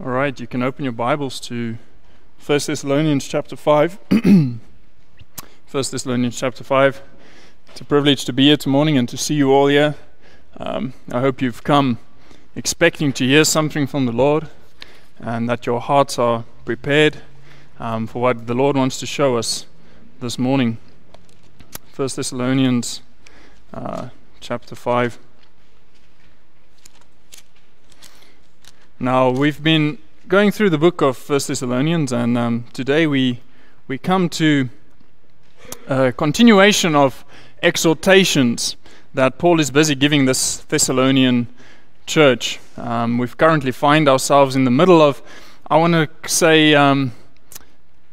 All right, you can open your Bibles to 1 Thessalonians chapter 5. 1 Thessalonians chapter 5. It's a privilege to be here this morning and to see you all here. Um, I hope you've come expecting to hear something from the Lord and that your hearts are prepared um, for what the Lord wants to show us this morning. 1 Thessalonians uh, chapter 5. Now, we've been going through the book of First Thessalonians, and um, today we, we come to a continuation of exhortations that Paul is busy giving this Thessalonian church. Um, we currently find ourselves in the middle of, I want to say, um,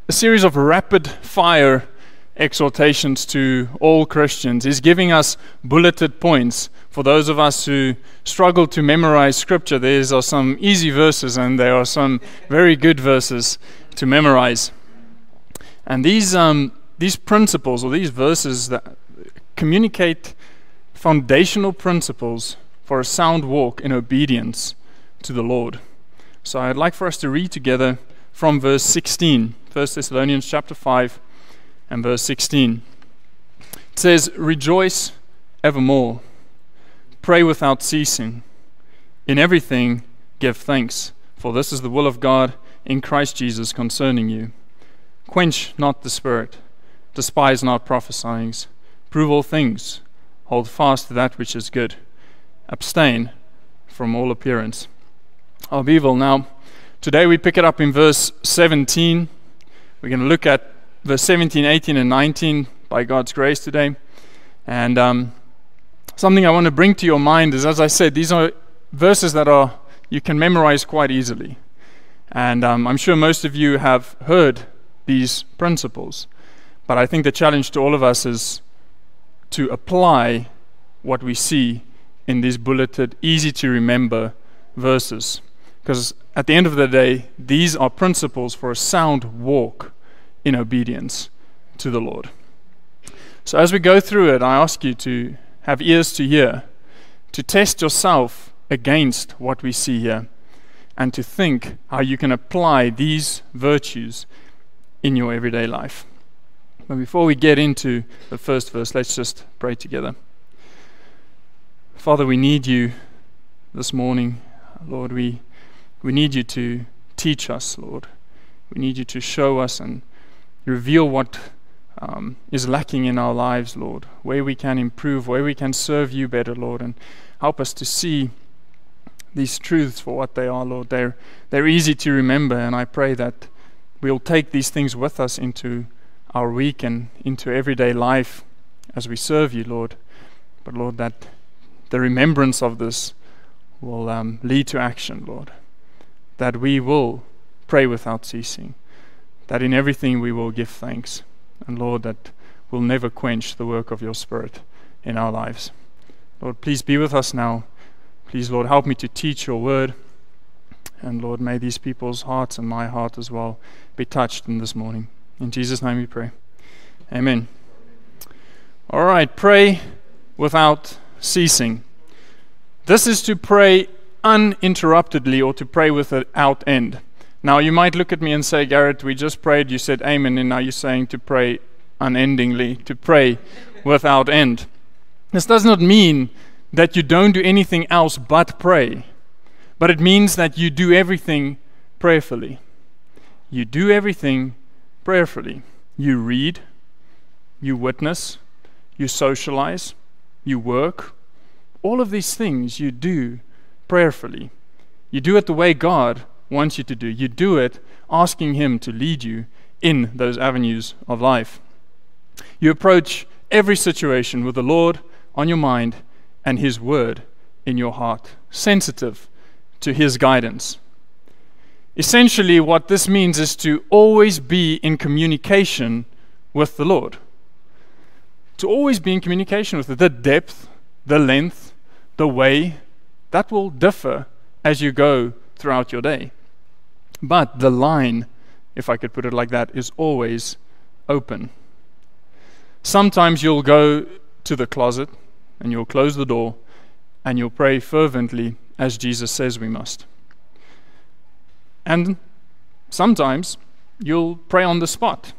a series of rapid fire exhortations to all Christians. He's giving us bulleted points for those of us who struggle to memorize scripture, there are some easy verses and there are some very good verses to memorize. And these, um, these principles or these verses that communicate foundational principles for a sound walk in obedience to the Lord. So I'd like for us to read together from verse 16, 1 Thessalonians chapter 5 and verse 16. It says, Rejoice evermore. Pray without ceasing. In everything, give thanks, for this is the will of God in Christ Jesus concerning you. Quench not the spirit, despise not prophesying, prove all things, hold fast to that which is good, abstain from all appearance of evil. Now, today we pick it up in verse 17. We're going to look at verse 17, 18, and 19 by God's grace today. And um, something I want to bring to your mind is, as I said, these are verses that are you can memorize quite easily. And um, I'm sure most of you have heard these principles. But I think the challenge to all of us is to apply what we see in these bulleted, easy to remember verses. Because at the end of the day, these are principles for a sound walk in obedience to the Lord. So as we go through it, I ask you to have ears to hear, to test yourself against what we see here, and to think how you can apply these virtues in your everyday life. But before we get into the first verse, let's just pray together. Father, we need you this morning. Lord, we, we need you to teach us, Lord. We need you to show us and reveal what um, is lacking in our lives, Lord, where we can improve, where we can serve you better, Lord, and help us to see these truths for what they are, Lord. They're, they're easy to remember, and I pray that we'll take these things with us into our week and into everyday life as we serve you, Lord. But, Lord, that the remembrance of this will um, lead to action, Lord. That we will pray without ceasing. That in everything we will give thanks. And Lord, that will never quench the work of your Spirit in our lives. Lord, please be with us now. Please, Lord, help me to teach your word. And Lord, may these people's hearts and my heart as well be touched in this morning. In Jesus' name we pray. Amen. All right, pray without ceasing. This is to pray uninterruptedly or to pray without end. Now, you might look at me and say, Garrett, we just prayed, you said amen, and now you're saying to pray unendingly, to pray without end. This does not mean that you don't do anything else but pray, but it means that you do everything prayerfully. You do everything prayerfully. You read, you witness, you socialize, you work. All of these things you do prayerfully. You do it the way God wants you to do. You do it asking Him to lead you in those avenues of life. You approach every situation with the Lord on your mind and His Word in your heart, sensitive to His guidance. Essentially, what this means is to always be in communication with the Lord. To always be in communication with it. The depth, the length, the way, that will differ as you go throughout your day. But the line, if I could put it like that, is always open. Sometimes you'll go to the closet and you'll close the door and you'll pray fervently as Jesus says we must. And sometimes you'll pray on the spot,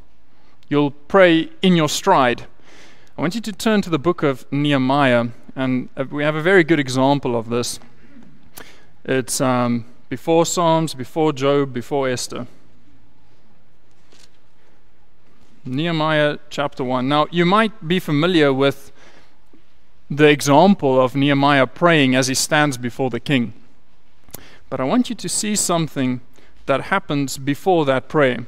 you'll pray in your stride. I want you to turn to the book of Nehemiah, and uh, we have a very good example of this. It's um, before Psalms, before Job, before Esther. Nehemiah chapter 1. Now, you might be familiar with the example of Nehemiah praying as he stands before the king. But I want you to see something that happens before that prayer.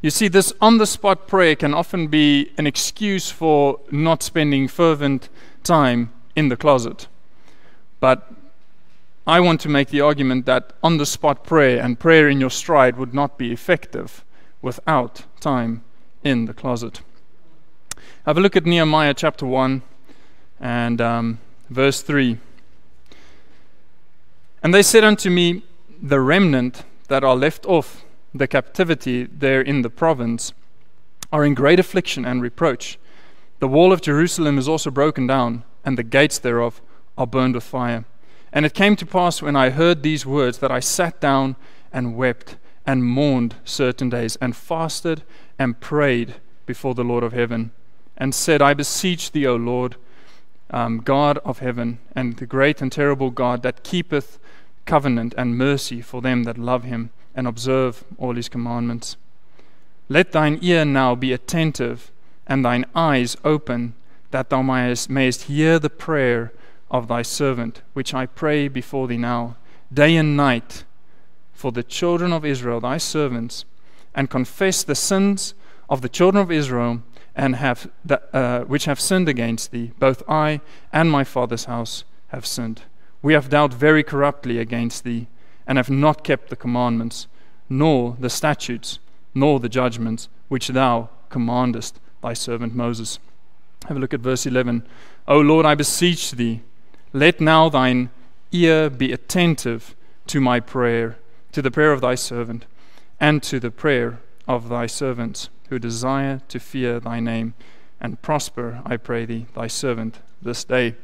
You see, this on the spot prayer can often be an excuse for not spending fervent time in the closet. But I want to make the argument that on the spot prayer and prayer in your stride would not be effective without time in the closet. Have a look at Nehemiah chapter 1 and um, verse 3. And they said unto me, The remnant that are left off the captivity there in the province are in great affliction and reproach. The wall of Jerusalem is also broken down, and the gates thereof are burned with fire. And it came to pass when I heard these words that I sat down and wept and mourned certain days, and fasted and prayed before the Lord of heaven, and said, I beseech thee, O Lord, um, God of heaven, and the great and terrible God that keepeth covenant and mercy for them that love him and observe all his commandments. Let thine ear now be attentive and thine eyes open, that thou mayest, mayest hear the prayer of thy servant, which I pray before thee now, day and night, for the children of Israel, thy servants, and confess the sins of the children of Israel, and have the, uh, which have sinned against thee. Both I and my father's house have sinned. We have dealt very corruptly against thee, and have not kept the commandments, nor the statutes, nor the judgments which thou commandest thy servant Moses. Have a look at verse 11. O Lord, I beseech thee, let now thine ear be attentive to my prayer, to the prayer of thy servant and to the prayer of thy servants who desire to fear thy name. And prosper, I pray thee, thy servant this day.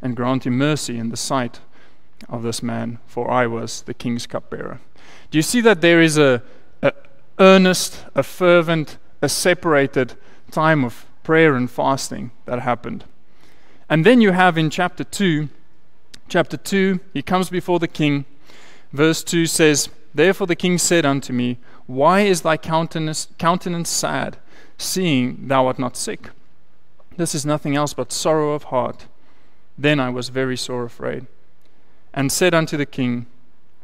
And grant him mercy in the sight of this man, for I was the king's cupbearer. Do you see that there is a, a earnest, a fervent, a separated time of prayer and fasting that happened? And then you have in chapter 2, chapter 2, he comes before the king. Verse 2 says, Therefore the king said unto me, Why is thy countenance, countenance sad, seeing thou art not sick? This is nothing else but sorrow of heart. Then I was very sore afraid, and said unto the king,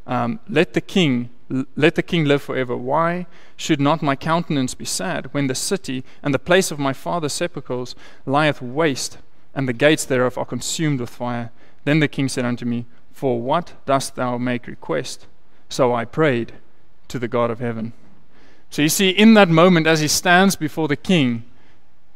um, Let the king let the king live forever. Why should not my countenance be sad when the city and the place of my father's sepulchres lieth waste, and the gates thereof are consumed with fire? Then the king said unto me, For what dost thou make request? So I prayed to the God of heaven. So you see, in that moment, as he stands before the king,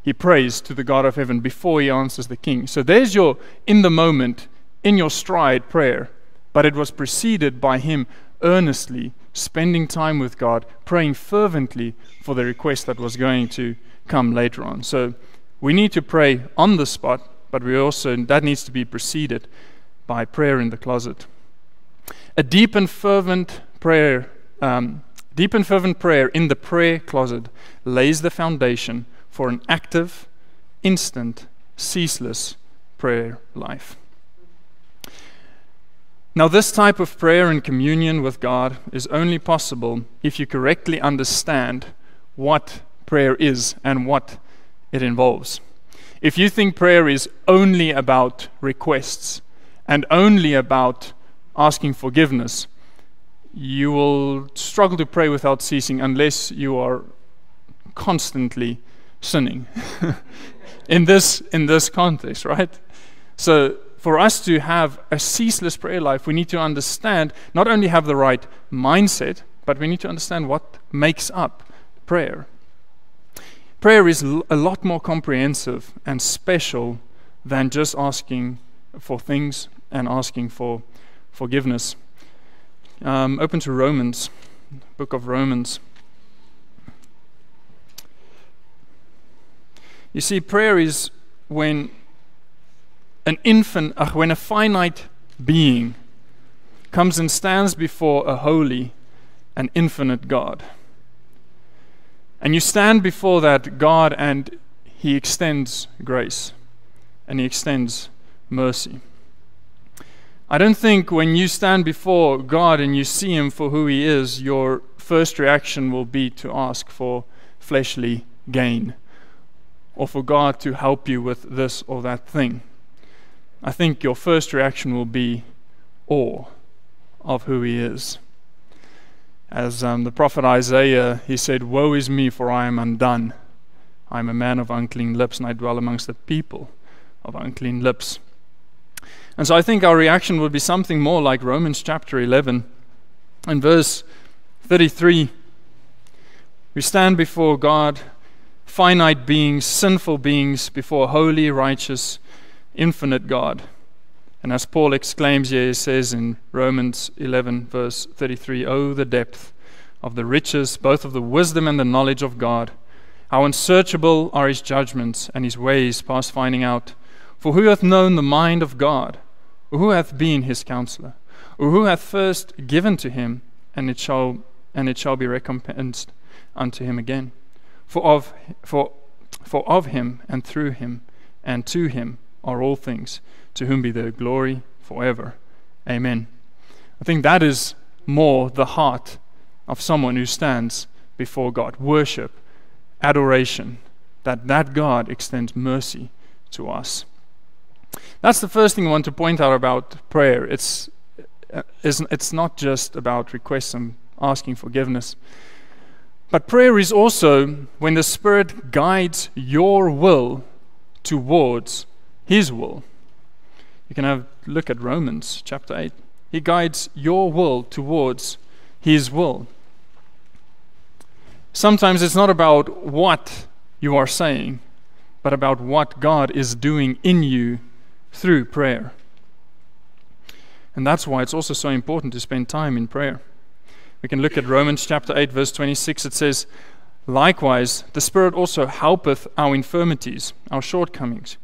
he prays to the God of heaven before he answers the king. So there's your in the moment, in your stride prayer, but it was preceded by him earnestly spending time with God, praying fervently for the request that was going to come later on. So we need to pray on the spot, but we also that needs to be preceded by prayer in the closet. A deep and fervent prayer, um, deep and fervent prayer in the prayer closet lays the foundation for an active, instant, ceaseless prayer life. Now, this type of prayer and communion with God is only possible if you correctly understand what prayer is and what it involves. If you think prayer is only about requests and only about asking forgiveness, you will struggle to pray without ceasing unless you are constantly sinning in this in this context right so for us to have a ceaseless prayer life we need to understand not only have the right mindset but we need to understand what makes up prayer prayer is a lot more comprehensive and special than just asking for things and asking for forgiveness. Um, open to Romans, book of Romans. You see, prayer is when an infant, uh, when a finite being comes and stands before a holy and infinite God. And you stand before that God and He extends grace and He extends mercy. I don't think when you stand before God and you see Him for who He is, your first reaction will be to ask for fleshly gain or for God to help you with this or that thing. I think your first reaction will be awe of who He is. As um, the prophet Isaiah, he said, Woe is me, for I am undone. I am a man of unclean lips, and I dwell amongst the people of unclean lips. And so I think our reaction would be something more like Romans chapter 11 and verse 33. We stand before God, finite beings, sinful beings, before holy, righteous, infinite God. And as Paul exclaims here, he says in Romans 11, verse 33, Oh, the depth of the riches, both of the wisdom and the knowledge of God! How unsearchable are his judgments and his ways past finding out! For who hath known the mind of God? Or who hath been his counselor? Or who hath first given to him, and it shall and it shall be recompensed unto him again? For of for for of him and through him and to him are all things, to whom be the glory forever. Amen. I think that is more the heart of someone who stands before God. Worship, adoration, that that God extends mercy to us. That's the first thing I want to point out about prayer. It's, uh, it's not just about requests and asking forgiveness. But prayer is also when the Spirit guides your will towards His will. You can have look at Romans chapter 8. He guides your will towards His will. Sometimes it's not about what you are saying, but about what God is doing in you through prayer. And that's why it's also so important to spend time in prayer. We can look at Romans chapter 8, verse 26. It says, Likewise, the Spirit also helpeth our infirmities, our shortcomings.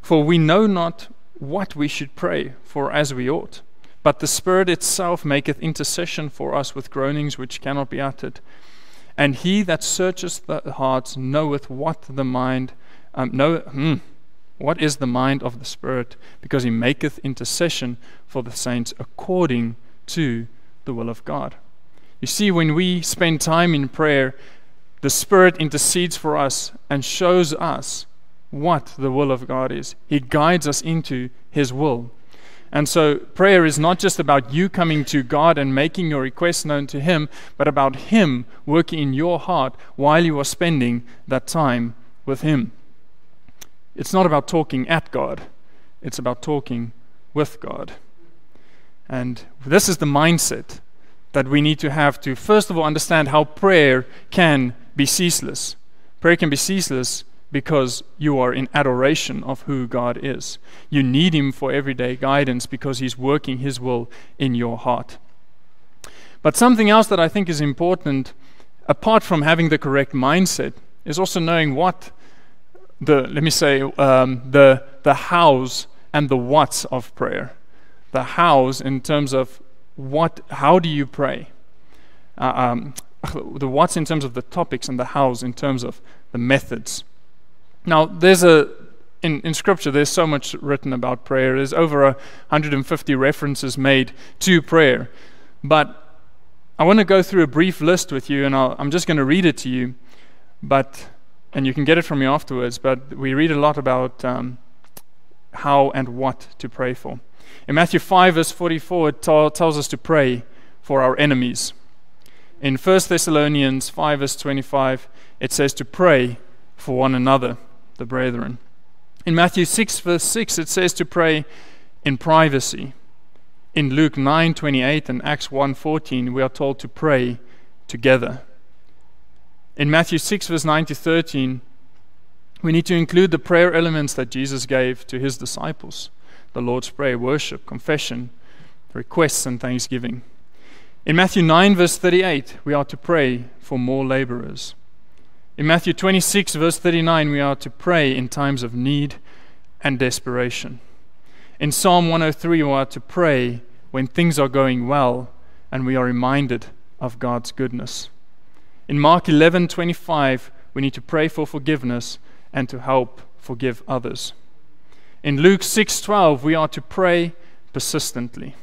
For we know not what we should pray for as we ought. But the Spirit itself maketh intercession for us with groanings which cannot be uttered. And he that searcheth the hearts knoweth what the mind, um, know, hmm, what is the mind of the Spirit, because he maketh intercession for the saints according to the will of God. You see, when we spend time in prayer, the Spirit intercedes for us and shows us what the will of God is. He guides us into His will. And so, prayer is not just about you coming to God and making your request known to Him, but about Him working in your heart while you are spending that time with Him. It's not about talking at God, it's about talking with God. And this is the mindset that we need to have to, first of all, understand how prayer can be ceaseless. Prayer can be ceaseless because you are in adoration of who God is. You need Him for everyday guidance because He's working His will in your heart. But something else that I think is important, apart from having the correct mindset, is also knowing what the, let me say, um, the, the hows and the whats of prayer. The hows in terms of what, how do you pray? Uh, um, the whats in terms of the topics and the hows in terms of the methods. Now, there's a in, in scripture there's so much written about prayer. There's over 150 references made to prayer. But I want to go through a brief list with you, and i am just going to read it to you. But and you can get it from me afterwards. But we read a lot about um, how and what to pray for. In Matthew 5, verse 44, it tells us to pray for our enemies. In 1 Thessalonians 5, verse 25, it says to pray for one another, the brethren. In Matthew 6, verse 6, it says to pray in privacy. In Luke 9, 28 and Acts 1, 14, we are told to pray together. In Matthew 6, verse 9 to 13, we need to include the prayer elements that Jesus gave to his disciples the Lord's Prayer, worship, confession, requests, and thanksgiving. In Matthew 9, verse 38, we are to pray for more laborers. In Matthew 26, verse 39, we are to pray in times of need and desperation. In Psalm 103, we are to pray when things are going well and we are reminded of God's goodness. In Mark 11:25, we need to pray for forgiveness and to help forgive others. In Luke 6:12, we are to pray persistently.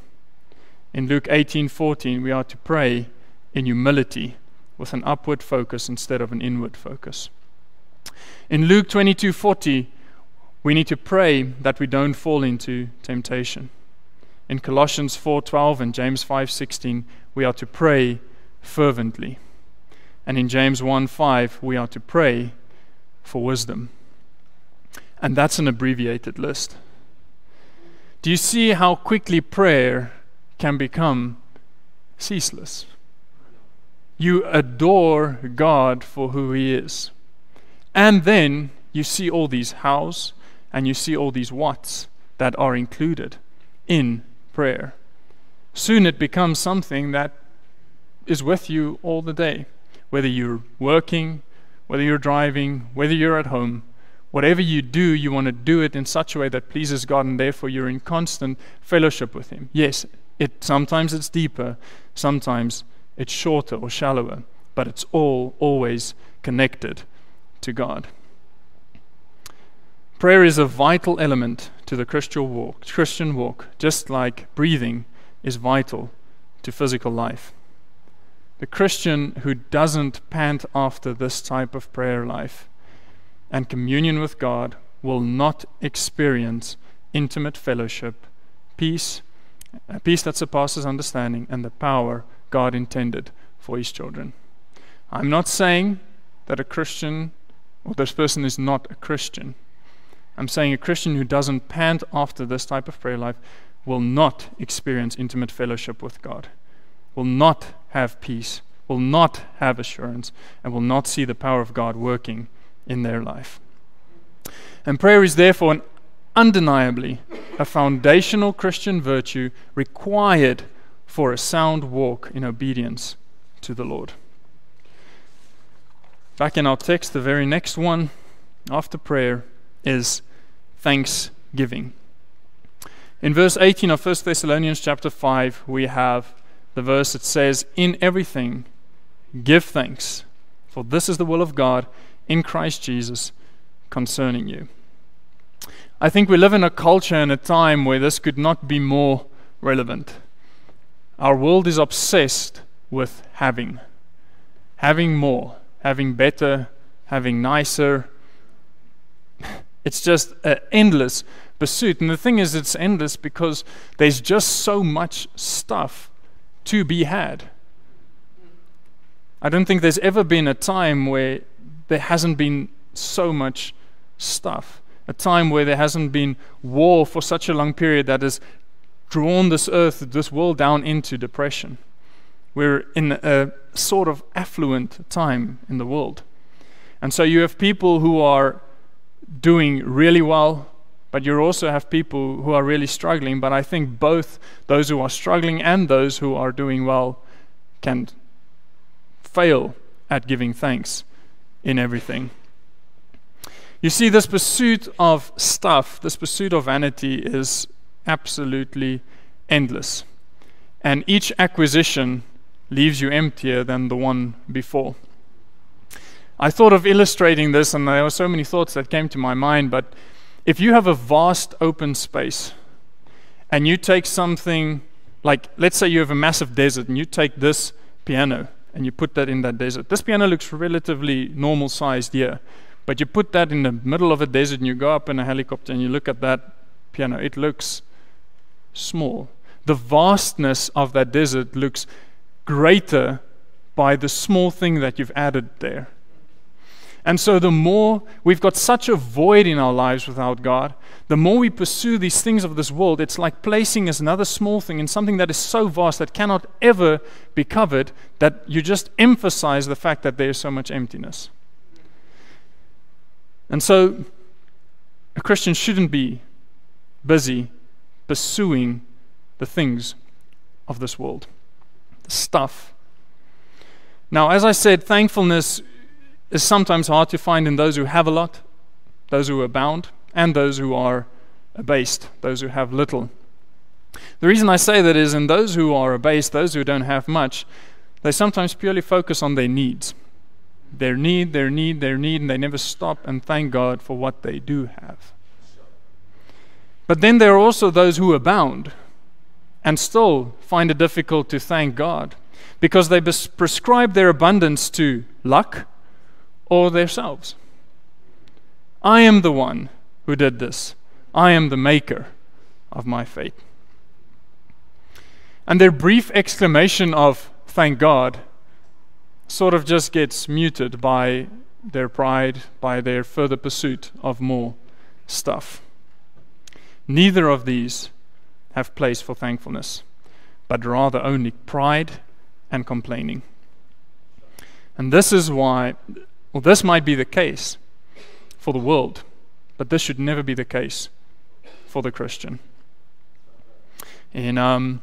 In Luke 18:14, we are to pray in humility with an upward focus instead of an inward focus. In Luke 22:40, we need to pray that we don't fall into temptation. In Colossians 4:12 and James 5:16, we are to pray fervently. And in James 1:5, we are to pray for wisdom. And that's an abbreviated list. Do you see how quickly prayer can become ceaseless? You adore God for who He is. And then you see all these hows and you see all these whats that are included in prayer. Soon it becomes something that is with you all the day, whether you're working, whether you're driving, whether you're at home. Whatever you do, you want to do it in such a way that pleases God, and therefore you're in constant fellowship with Him. Yes, it sometimes it's deeper, sometimes it's shorter or shallower, but it's all always connected to God. Prayer is a vital element to the Christian walk, Christian walk, just like breathing is vital to physical life. The Christian who doesn't pant after this type of prayer life and communion with God will not experience intimate fellowship, peace, a peace that surpasses understanding, and the power God intended for His children. I'm not saying that a Christian or this person is not a Christian. I'm saying a Christian who doesn't pant after this type of prayer life will not experience intimate fellowship with God, will not have peace, will not have assurance, and will not see the power of God working in their life. And prayer is therefore an undeniably a foundational Christian virtue required for a sound walk in obedience to the Lord. Back in our text, the very next one after prayer is thanksgiving. In verse 18 of 1 Thessalonians chapter 5, we have the verse that says, In everything give thanks, for this is the will of God in Christ Jesus concerning you. I think we live in a culture and a time where this could not be more relevant. Our world is obsessed with having, having more, having better, having nicer. It's just an endless pursuit. And the thing is, it's endless because there's just so much stuff to be had. I don't think there's ever been a time where there hasn't been so much stuff. A time where there hasn't been war for such a long period that has drawn this earth, this world down into depression. We're in a sort of affluent time in the world. And so you have people who are doing really well, but you also have people who are really struggling. But I think both those who are struggling and those who are doing well can fail at giving thanks in everything. You see, this pursuit of stuff, this pursuit of vanity is absolutely endless. And each acquisition leaves you emptier than the one before. I thought of illustrating this, and there were so many thoughts that came to my mind. But if you have a vast open space and you take something like, let's say you have a massive desert and you take this piano and you put that in that desert. This piano looks relatively normal sized here, but you put that in the middle of a desert and you go up in a helicopter and you look at that piano. It looks small. The vastness of that desert looks greater by the small thing that you've added there. And so, the more we've got such a void in our lives without God, the more we pursue these things of this world, it's like placing as another small thing in something that is so vast that cannot ever be covered that you just emphasize the fact that there is so much emptiness. And so, a Christian shouldn't be busy pursuing the things of this world, the stuff. Now, as I said, thankfulness is sometimes hard to find in those who have a lot, those who abound, and those who are abased, those who have little. The reason I say that is in those who are abased, those who don't have much, they sometimes purely focus on their needs. Their need, their need, their need, and they never stop and thank God for what they do have. But then there are also those who abound and still find it difficult to thank God because they prescribe their abundance to luck or themselves. I am the one who did this. I am the maker of my fate. And their brief exclamation of thank God sort of just gets muted by their pride, by their further pursuit of more stuff. Neither of these have place for thankfulness, but rather only pride and complaining. And this is why, well, this might be the case for the world, but this should never be the case for the Christian. In um,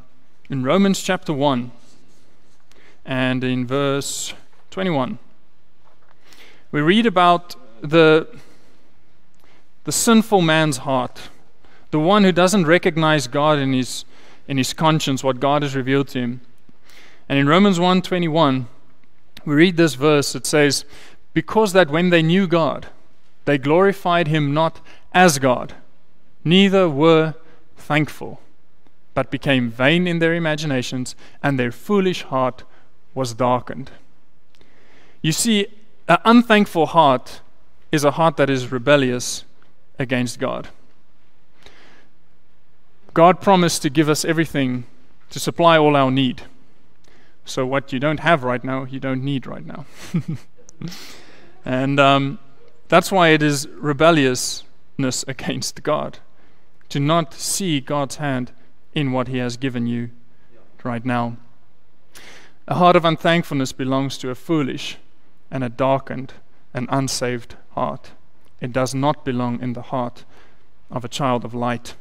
in Romans chapter 1 and in verse 21, we read about the, the sinful man's heart, the one who doesn't recognize God in his, in his conscience, what God has revealed to him. And in Romans 1:21, we read this verse. It says, "Because that when they knew God, they glorified him not as God, neither were thankful." but became vain in their imaginations, and their foolish heart was darkened. You see, an unthankful heart is a heart that is rebellious against God. God promised to give us everything to supply all our need. So, what you don't have right now, you don't need right now. and um, that's why it is rebelliousness against God to not see God's hand in what He has given you right now. A heart of unthankfulness belongs to a foolish and a darkened and unsaved heart. It does not belong in the heart of a child of light.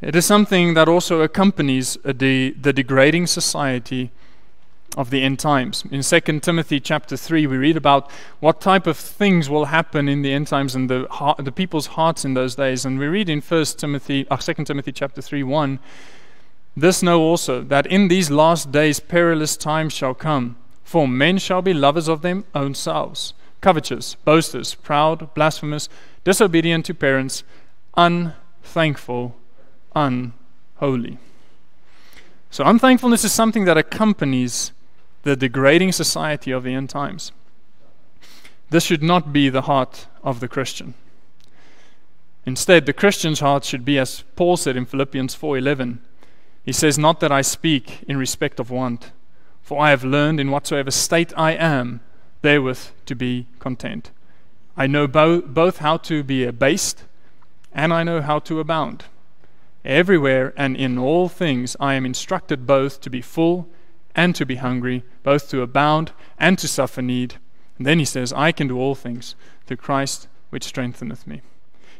It is something that also accompanies de- the degrading society of the end times. In 2 Timothy chapter 3, we read about what type of things will happen in the end times and the, heart, the people's hearts in those days. And we read in 1 Timothy, uh, 2 Timothy chapter 3, 1, This know also, that in these last days perilous times shall come, for men shall be lovers of their own selves, covetous, boasters, proud, blasphemous, disobedient to parents, unthankful, unholy. So, unthankfulness is something that accompanies the degrading society of the end times. This should not be the heart of the Christian. Instead, the Christian's heart should be as Paul said in Philippians 4:11. He says, "Not that I speak in respect of want, for I have learned in whatsoever state I am, therewith to be content. I know bo- both how to be abased and I know how to abound. Everywhere and in all things I am instructed both to be full and to be hungry, both to abound and to suffer need. And then he says, I can do all things through Christ which strengtheneth me.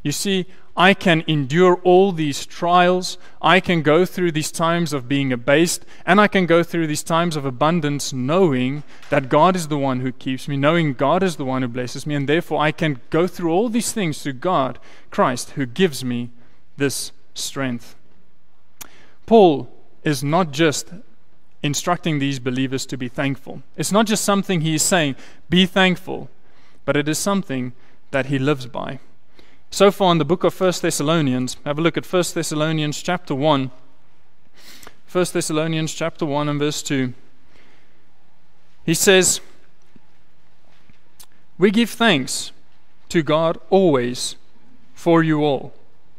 You see, I can endure all these trials. I can go through these times of being abased, and I can go through these times of abundance knowing that God is the one who keeps me, knowing God is the one who blesses me, and therefore I can go through all these things through God, Christ, who gives me this strength. Paul is not just instructing these believers to be thankful. It's not just something he is saying, be thankful, but it is something that he lives by. So far in the book of 1 Thessalonians, have a look at 1 Thessalonians chapter 1. 1 Thessalonians chapter 1 and verse 2. He says, We give thanks to God always for you all,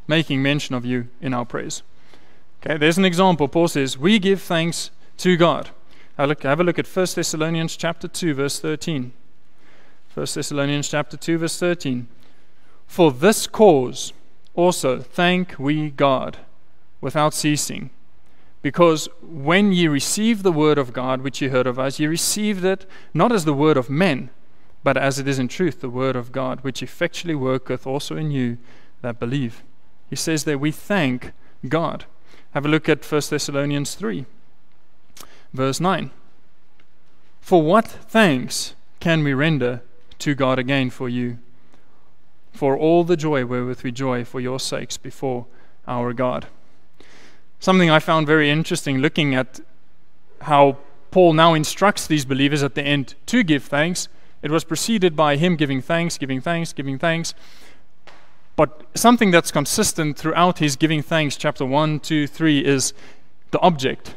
making mention of you in our prayers. Okay, there's an example. Paul says, We give thanks to God. Look, have a look at 1 Thessalonians chapter 2, verse 13. 1 Thessalonians chapter 2, verse 13. For this cause also thank we God without ceasing. Because when ye received the word of God which ye heard of us, ye received it not as the word of men, but as it is in truth the word of God, which effectually worketh also in you that believe. He says that we thank God. Have a look at 1 Thessalonians 3. Verse 9 For what thanks can we render to God again for you? For all the joy wherewith we joy for your sakes before our God. something I found very interesting looking at how Paul now instructs these believers at the end to give thanks. It was preceded by him giving thanks, giving thanks, giving thanks. But something that's consistent throughout his giving thanks, chapter 1, 2, 3, is the object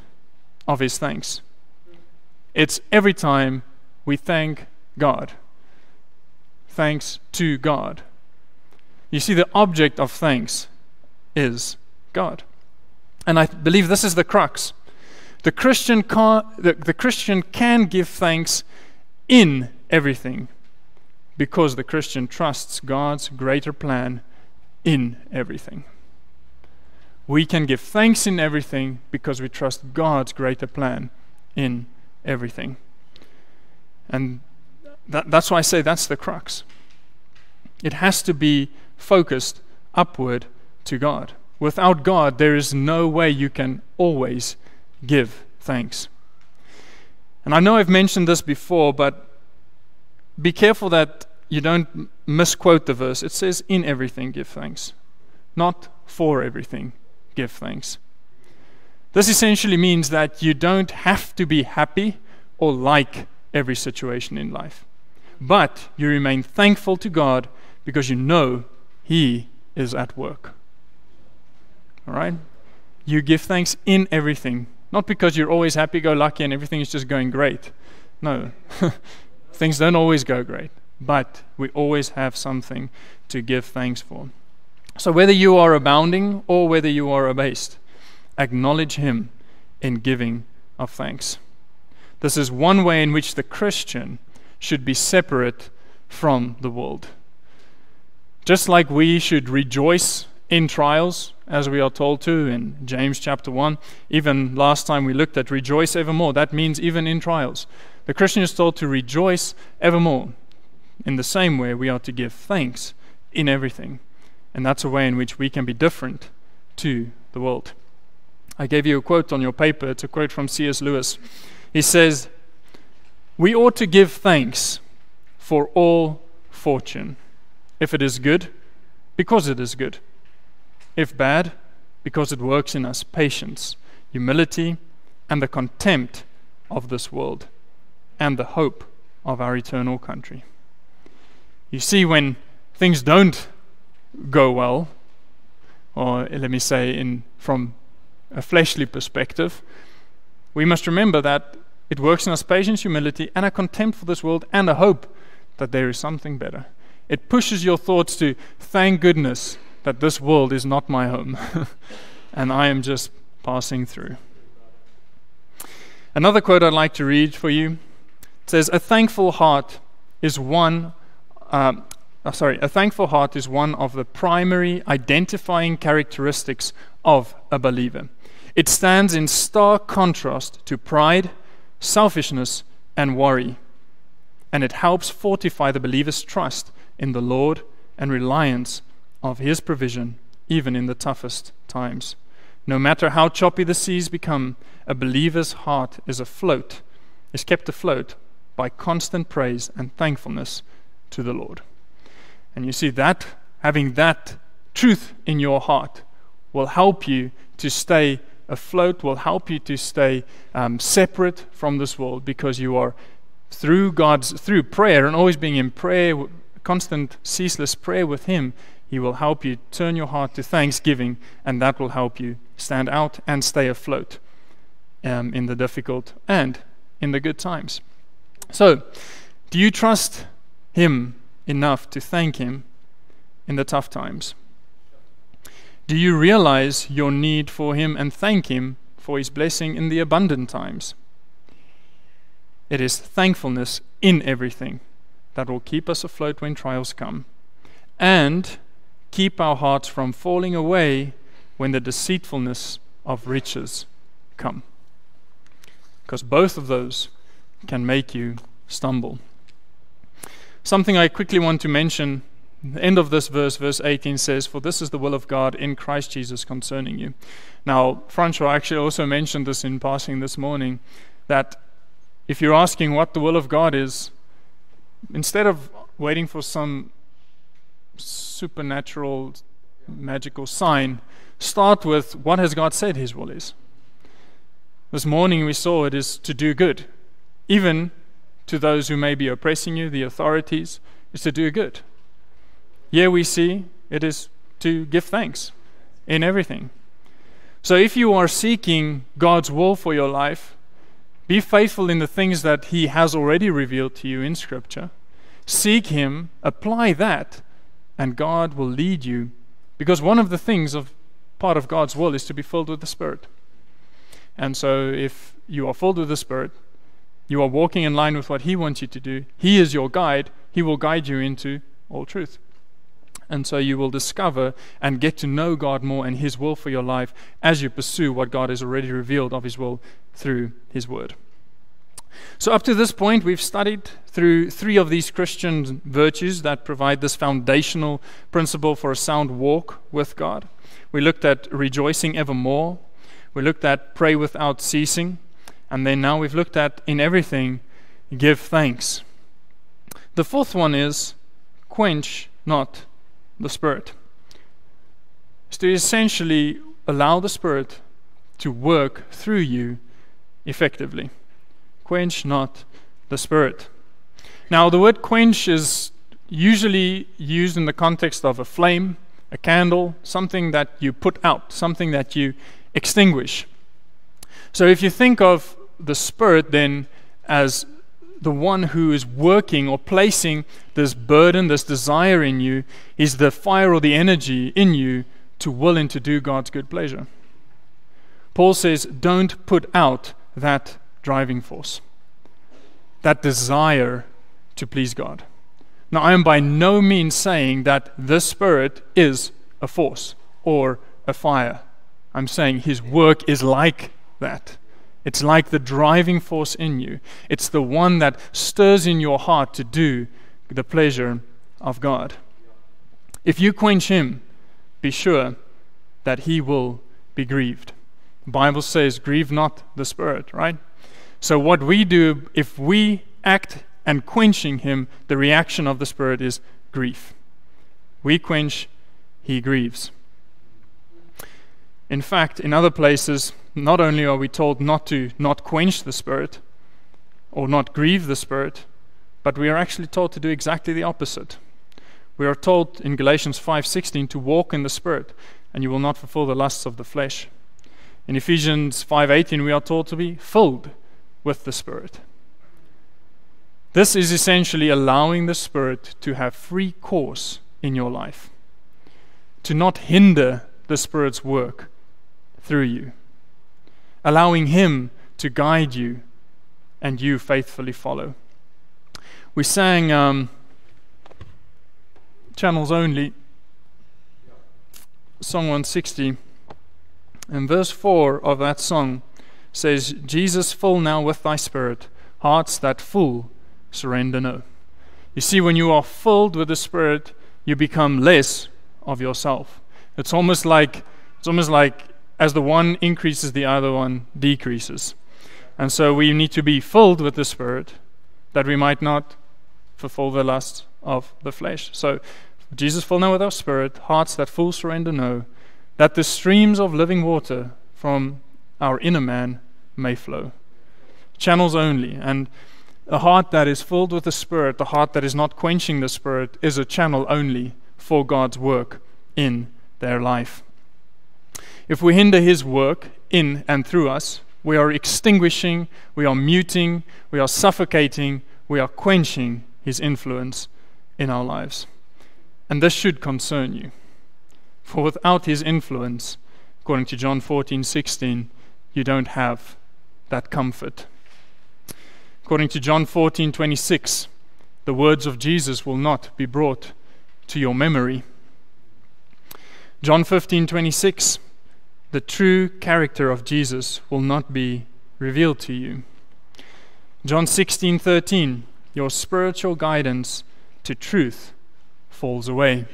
of his thanks. It's every time we thank God. Thanks to God. You see, the object of thanks is God. And I believe this is the crux. The Christian can, the, the Christian can give thanks in everything because the Christian trusts God's greater plan in everything. We can give thanks in everything because we trust God's greater plan in everything. And that, that's why I say that's the crux. It has to be focused upward to God. Without God, there is no way you can always give thanks. And I know I've mentioned this before, but be careful that you don't misquote the verse. It says, In everything give thanks, not for everything give thanks. This essentially means that you don't have to be happy or like every situation in life, but you remain thankful to God because you know He is at work. All right? You give thanks in everything, not because you're always happy go lucky and everything is just going great. No, things don't always go great, but we always have something to give thanks for. So, whether you are abounding or whether you are abased, acknowledge Him in giving of thanks. This is one way in which the Christian should be separate from the world. Just like we should rejoice in trials, as we are told to in James chapter 1. Even last time we looked at rejoice evermore. That means even in trials. The Christian is told to rejoice evermore. In the same way, we are to give thanks in everything. And that's a way in which we can be different to the world. I gave you a quote on your paper. It's a quote from C.S. Lewis. He says, We ought to give thanks for all fortune, if it is good, because it is good if bad, because it works in us patience, humility, and the contempt of this world, and the hope of our eternal country. You see, when things don't go well, or let me say, in, from a fleshly perspective, we must remember that it works in us patience, humility, and a contempt for this world, and a hope that there is something better. It pushes your thoughts to thank goodness that this world is not my home and I am just passing through. Another quote I'd like to read for you it says, A thankful heart is one. Uh, uh, sorry, a thankful heart is one of the primary identifying characteristics of a believer. It stands in stark contrast to pride, selfishness, and worry, and it helps fortify the believer's trust in the Lord and reliance of His provision, even in the toughest times. No matter how choppy the seas become, a believer's heart is afloat, is kept afloat by constant praise and thankfulness to the Lord. And you see that, having that truth in your heart, will help you to stay afloat, will help you to stay um, separate from this world because you are through God's, through prayer and always being in prayer, constant, ceaseless prayer with Him, he will help you turn your heart to thanksgiving, and that will help you stand out and stay afloat um, in the difficult and in the good times. So, do you trust Him enough to thank Him in the tough times? Do you realize your need for Him and thank Him for His blessing in the abundant times? It is thankfulness in everything that will keep us afloat when trials come. And keep our hearts from falling away when the deceitfulness of riches come. Because both of those can make you stumble. Something I quickly want to mention the end of this verse, verse 18 says, For this is the will of God in Christ Jesus concerning you. Now, Francois actually also mentioned this in passing this morning that if you're asking what the will of God is, instead of waiting for some supernatural, magical sign, start with what has God said His will is. This morning we saw it is to do good, even to those who may be oppressing you, the authorities, is to do good. Here we see it is to give thanks in everything. So if you are seeking God's will for your life, be faithful in the things that He has already revealed to you in Scripture. Seek Him, apply that, and God will lead you. Because one of the things of part of God's will is to be filled with the Spirit. And so if you are filled with the Spirit, you are walking in line with what He wants you to do. He is your guide. He will guide you into all truth. And so you will discover and get to know God more and His will for your life as you pursue what God has already revealed of His will through His Word. So, up to this point, we've studied through three of these Christian virtues that provide this foundational principle for a sound walk with God. We looked at rejoicing evermore, we looked at pray without ceasing, and then now we've looked at in everything, give thanks. The fourth one is quench not the Spirit. Is to essentially allow the Spirit to work through you effectively. Quench not the Spirit. Now, the word quench is usually used in the context of a flame, a candle, something that you put out, something that you extinguish. So, if you think of the Spirit then as the one who is working or placing this burden, this desire in you, is the fire or the energy in you to will and to do God's good pleasure. Paul says, don't put out that driving force, that desire to please God. Now, I am by no means saying that the Spirit is a force or a fire. I'm saying His work is like that. It's like the driving force in you. It's the one that stirs in your heart to do the pleasure of God. If you quench him, be sure that he will be grieved. The Bible says, grieve not the Spirit, right? So, what we do, if we act and quenching him, the reaction of the Spirit is grief. We quench, he grieves. In fact, in other places, not only are we told not to not quench the Spirit or not grieve the Spirit, but we are actually told to do exactly the opposite. We are told in Galatians 5:16 to walk in the Spirit, and you will not fulfill the lusts of the flesh. In Ephesians 5:18 we are told to be filled with the Spirit. This is essentially allowing the Spirit to have free course in your life, to not hinder the Spirit's work through you allowing Him to guide you and you faithfully follow. We sang um, Channels Only, Song 160, and verse 4 of that song says, Jesus, full now with thy spirit, hearts that full surrender know. You see, when you are filled with the Spirit, you become less of yourself. It's almost like it's almost like as the one increases, the other one decreases. And so we need to be filled with the Spirit that we might not fulfill the lusts of the flesh. So, Jesus, fill now with our spirit, hearts that full surrender know, that the streams of living water from our inner man may flow. Channels only. And a heart that is filled with the Spirit, the heart that is not quenching the Spirit, is a channel only for God's work in their life. If we hinder His work in and through us, we are extinguishing, we are muting, we are suffocating, we are quenching His influence in our lives. And this should concern you. For without His influence, according to John 14 16, you don't have that comfort. According to John 14 26, the words of Jesus will not be brought to your memory. John 15 26, the true character of Jesus will not be revealed to you. John 16:13 Your spiritual guidance to truth falls away.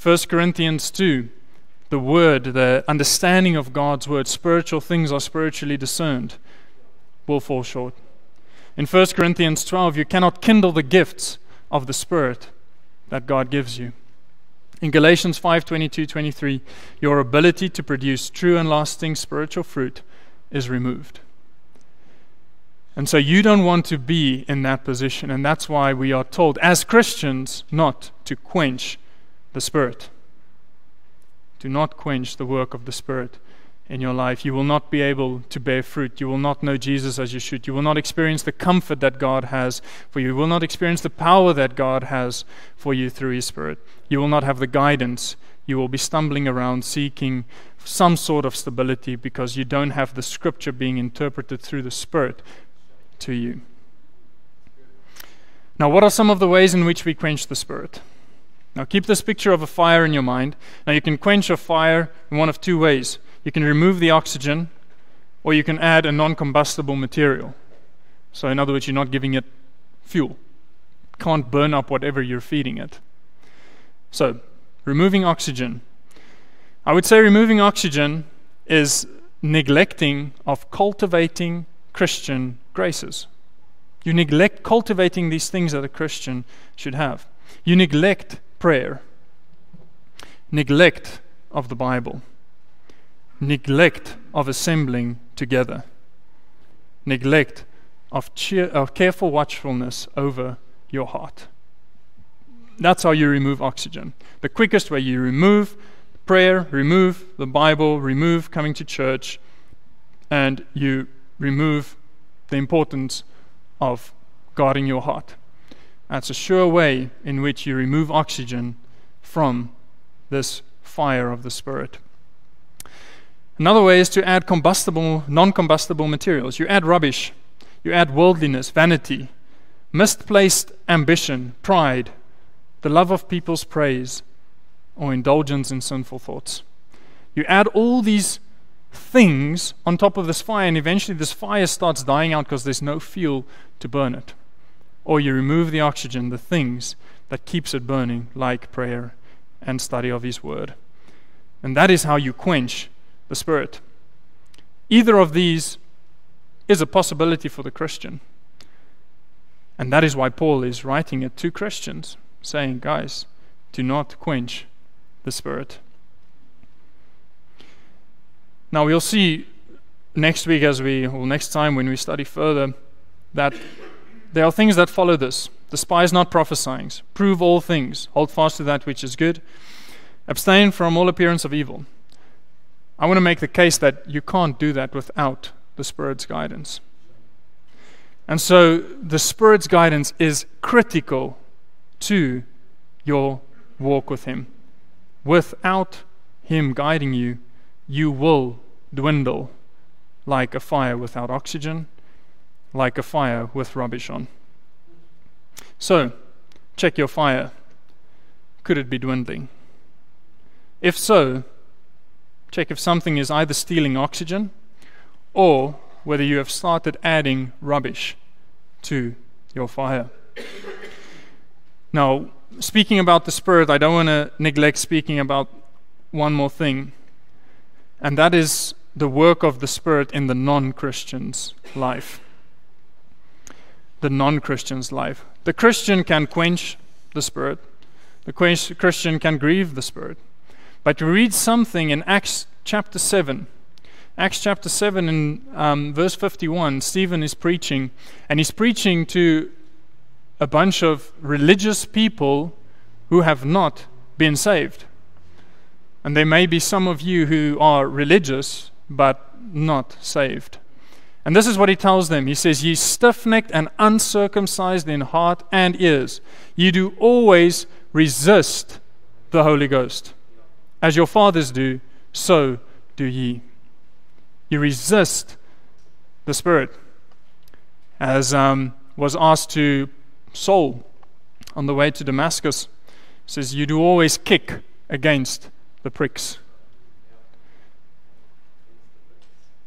1 Corinthians 2 The word, the understanding of God's word, spiritual things are spiritually discerned, will fall short. In 1 Corinthians 12 you cannot kindle the gifts of the spirit that God gives you. In Galatians 5 22 23, your ability to produce true and lasting spiritual fruit is removed. And so you don't want to be in that position. And that's why we are told, as Christians, not to quench the Spirit. Do not quench the work of the Spirit in your life. You will not be able to bear fruit. You will not know Jesus as you should. You will not experience the comfort that God has for you. You will not experience the power that God has for you through His Spirit. You will not have the guidance. You will be stumbling around seeking some sort of stability because you don't have the scripture being interpreted through the Spirit to you. Now, what are some of the ways in which we quench the Spirit? Now, keep this picture of a fire in your mind. Now, you can quench a fire in one of two ways. You can remove the oxygen, or you can add a non combustible material. So, in other words, you're not giving it fuel. It can't burn up whatever you're feeding it. So, removing oxygen. I would say removing oxygen is neglecting of cultivating Christian graces. You neglect cultivating these things that a Christian should have. You neglect prayer, neglect of the Bible neglect of assembling together, neglect of, cheer, of careful watchfulness over your heart. That's how you remove oxygen. The quickest way you remove prayer, remove the Bible, remove coming to church, and you remove the importance of guarding your heart. That's a sure way in which you remove oxygen from this fire of the Spirit. Another way is to add combustible, non combustible materials. You add rubbish, you add worldliness, vanity, misplaced ambition, pride, the love of people's praise, or indulgence in sinful thoughts. You add all these things on top of this fire, and eventually this fire starts dying out because there's no fuel to burn it. Or you remove the oxygen, the things that keeps it burning, like prayer and study of His Word. And that is how you quench the Spirit. Either of these is a possibility for the Christian. And that is why Paul is writing it to Christians, saying, guys, do not quench the Spirit. Now we'll see next week as we, or next time when we study further, that there are things that follow this. Despise not prophesying, prove all things, hold fast to that which is good, abstain from all appearance of evil. I want to make the case that you can't do that without the Spirit's guidance. And so the Spirit's guidance is critical to your walk with Him. Without Him guiding you, you will dwindle like a fire without oxygen, like a fire with rubbish on. So, check your fire. Could it be dwindling? If so, Check if something is either stealing oxygen or whether you have started adding rubbish to your fire. Now, speaking about the Spirit, I don't want to neglect speaking about one more thing, and that is the work of the Spirit in the non Christian's life. The non Christian's life. The Christian can quench the Spirit, the Christian can grieve the Spirit. But we read something in Acts chapter 7. Acts chapter 7 and um, verse 51, Stephen is preaching, and he's preaching to a bunch of religious people who have not been saved. And there may be some of you who are religious but not saved. And this is what he tells them. He says, Ye stiff necked and uncircumcised in heart and ears, ye do always resist the Holy Ghost. As your fathers do, so do ye. You resist the Spirit. As um, was asked to Saul on the way to Damascus, says, You do always kick against the pricks.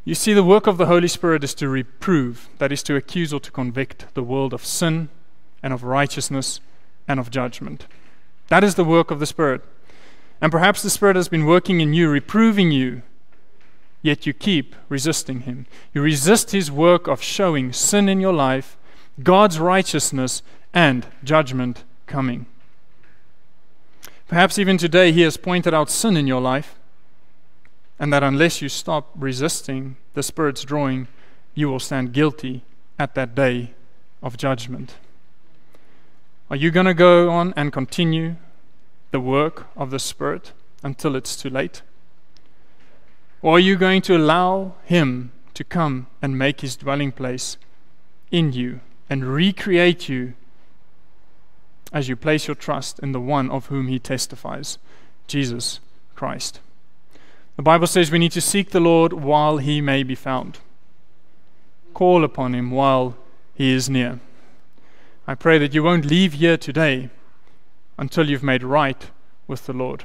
You see, the work of the Holy Spirit is to reprove, that is, to accuse or to convict the world of sin and of righteousness and of judgment. That is the work of the Spirit. And perhaps the Spirit has been working in you, reproving you, yet you keep resisting Him. You resist His work of showing sin in your life, God's righteousness, and judgment coming. Perhaps even today He has pointed out sin in your life, and that unless you stop resisting the Spirit's drawing, you will stand guilty at that day of judgment. Are you going to go on and continue the work of the Spirit until it's too late? Or are you going to allow Him to come and make His dwelling place in you and recreate you as you place your trust in the one of whom he testifies, Jesus Christ. The Bible says we need to seek the Lord while he may be found. Call upon him while he is near. I pray that you won't leave here today until you've made right with the Lord.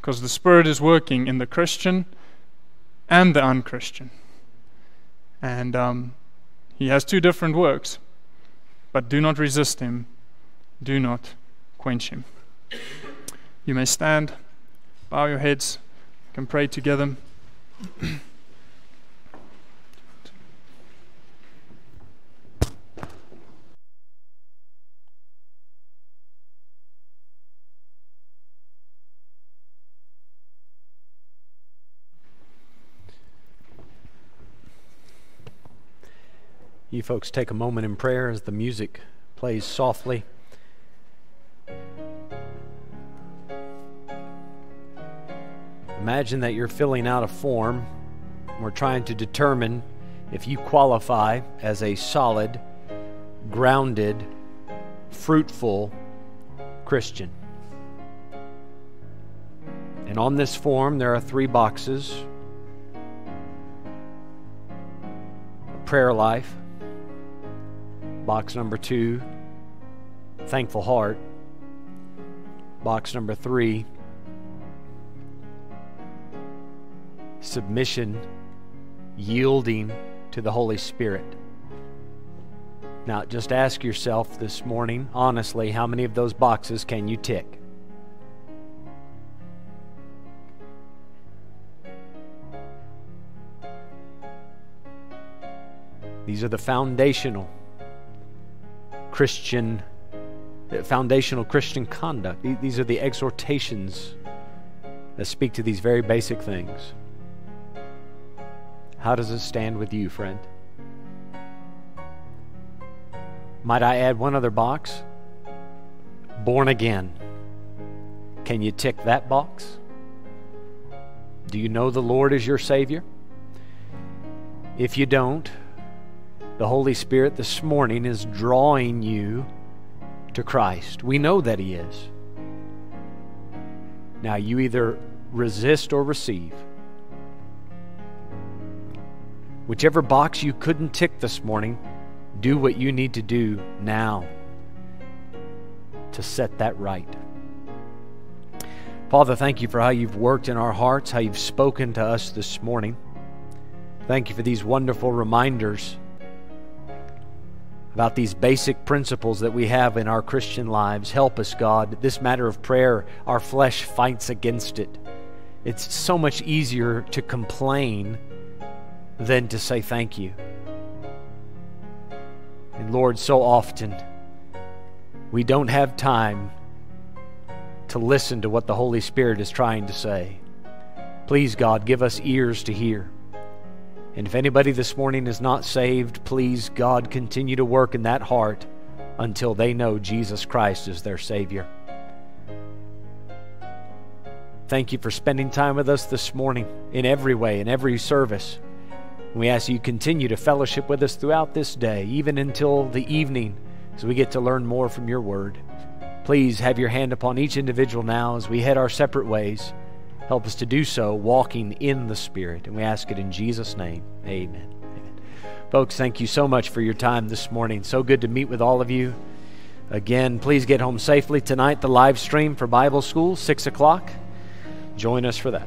Because the Spirit is working in the Christian and the unchristian. And um, he has two different works, but do not resist him do not quench him. You may stand, bow your heads, can pray together. You folks take a moment in prayer as the music plays softly. Imagine that you're filling out a form. We're trying to determine if you qualify as a solid, grounded, fruitful Christian. And on this form, there are three boxes A prayer life, box number two, thankful heart, box number three, submission, yielding to the Holy Spirit. Now, just ask yourself this morning, honestly, how many of those boxes can you tick? These are the foundational Christian, uh, foundational Christian conduct. These are the exhortations that speak to these very basic things. How does it stand with you, friend? Might I add one other box? Born again. Can you tick that box? Do you know the Lord is your Savior? If you don't, the Holy Spirit this morning is drawing you to Christ. We know that He is. Now, you either resist or receive. Whichever box you couldn't tick this morning, do what you need to do now to set that right. Father, thank you for how you've worked in our hearts, how you've spoken to us this morning. Thank you for these wonderful reminders about these basic principles that we have in our Christian lives. Help us, God. This matter of prayer, our flesh fights against it. It's so much easier to complain than to say thank you. And Lord, so often we don't have time to listen to what the Holy Spirit is trying to say. Please, God, give us ears to hear. And if anybody this morning is not saved, please, God, continue to work in that heart until they know Jesus Christ is their Savior. Thank you for spending time with us this morning in every way, in every service. We ask you continue to fellowship with us throughout this day, even until the evening, as we get to learn more from your word. Please have your hand upon each individual now as we head our separate ways. Help us to do so, walking in the Spirit. And we ask it in Jesus' name. Amen. Amen. Folks, thank you so much for your time this morning. So good to meet with all of you. Again, please get home safely tonight. The live stream for Bible School, 6 o'clock. Join us for that.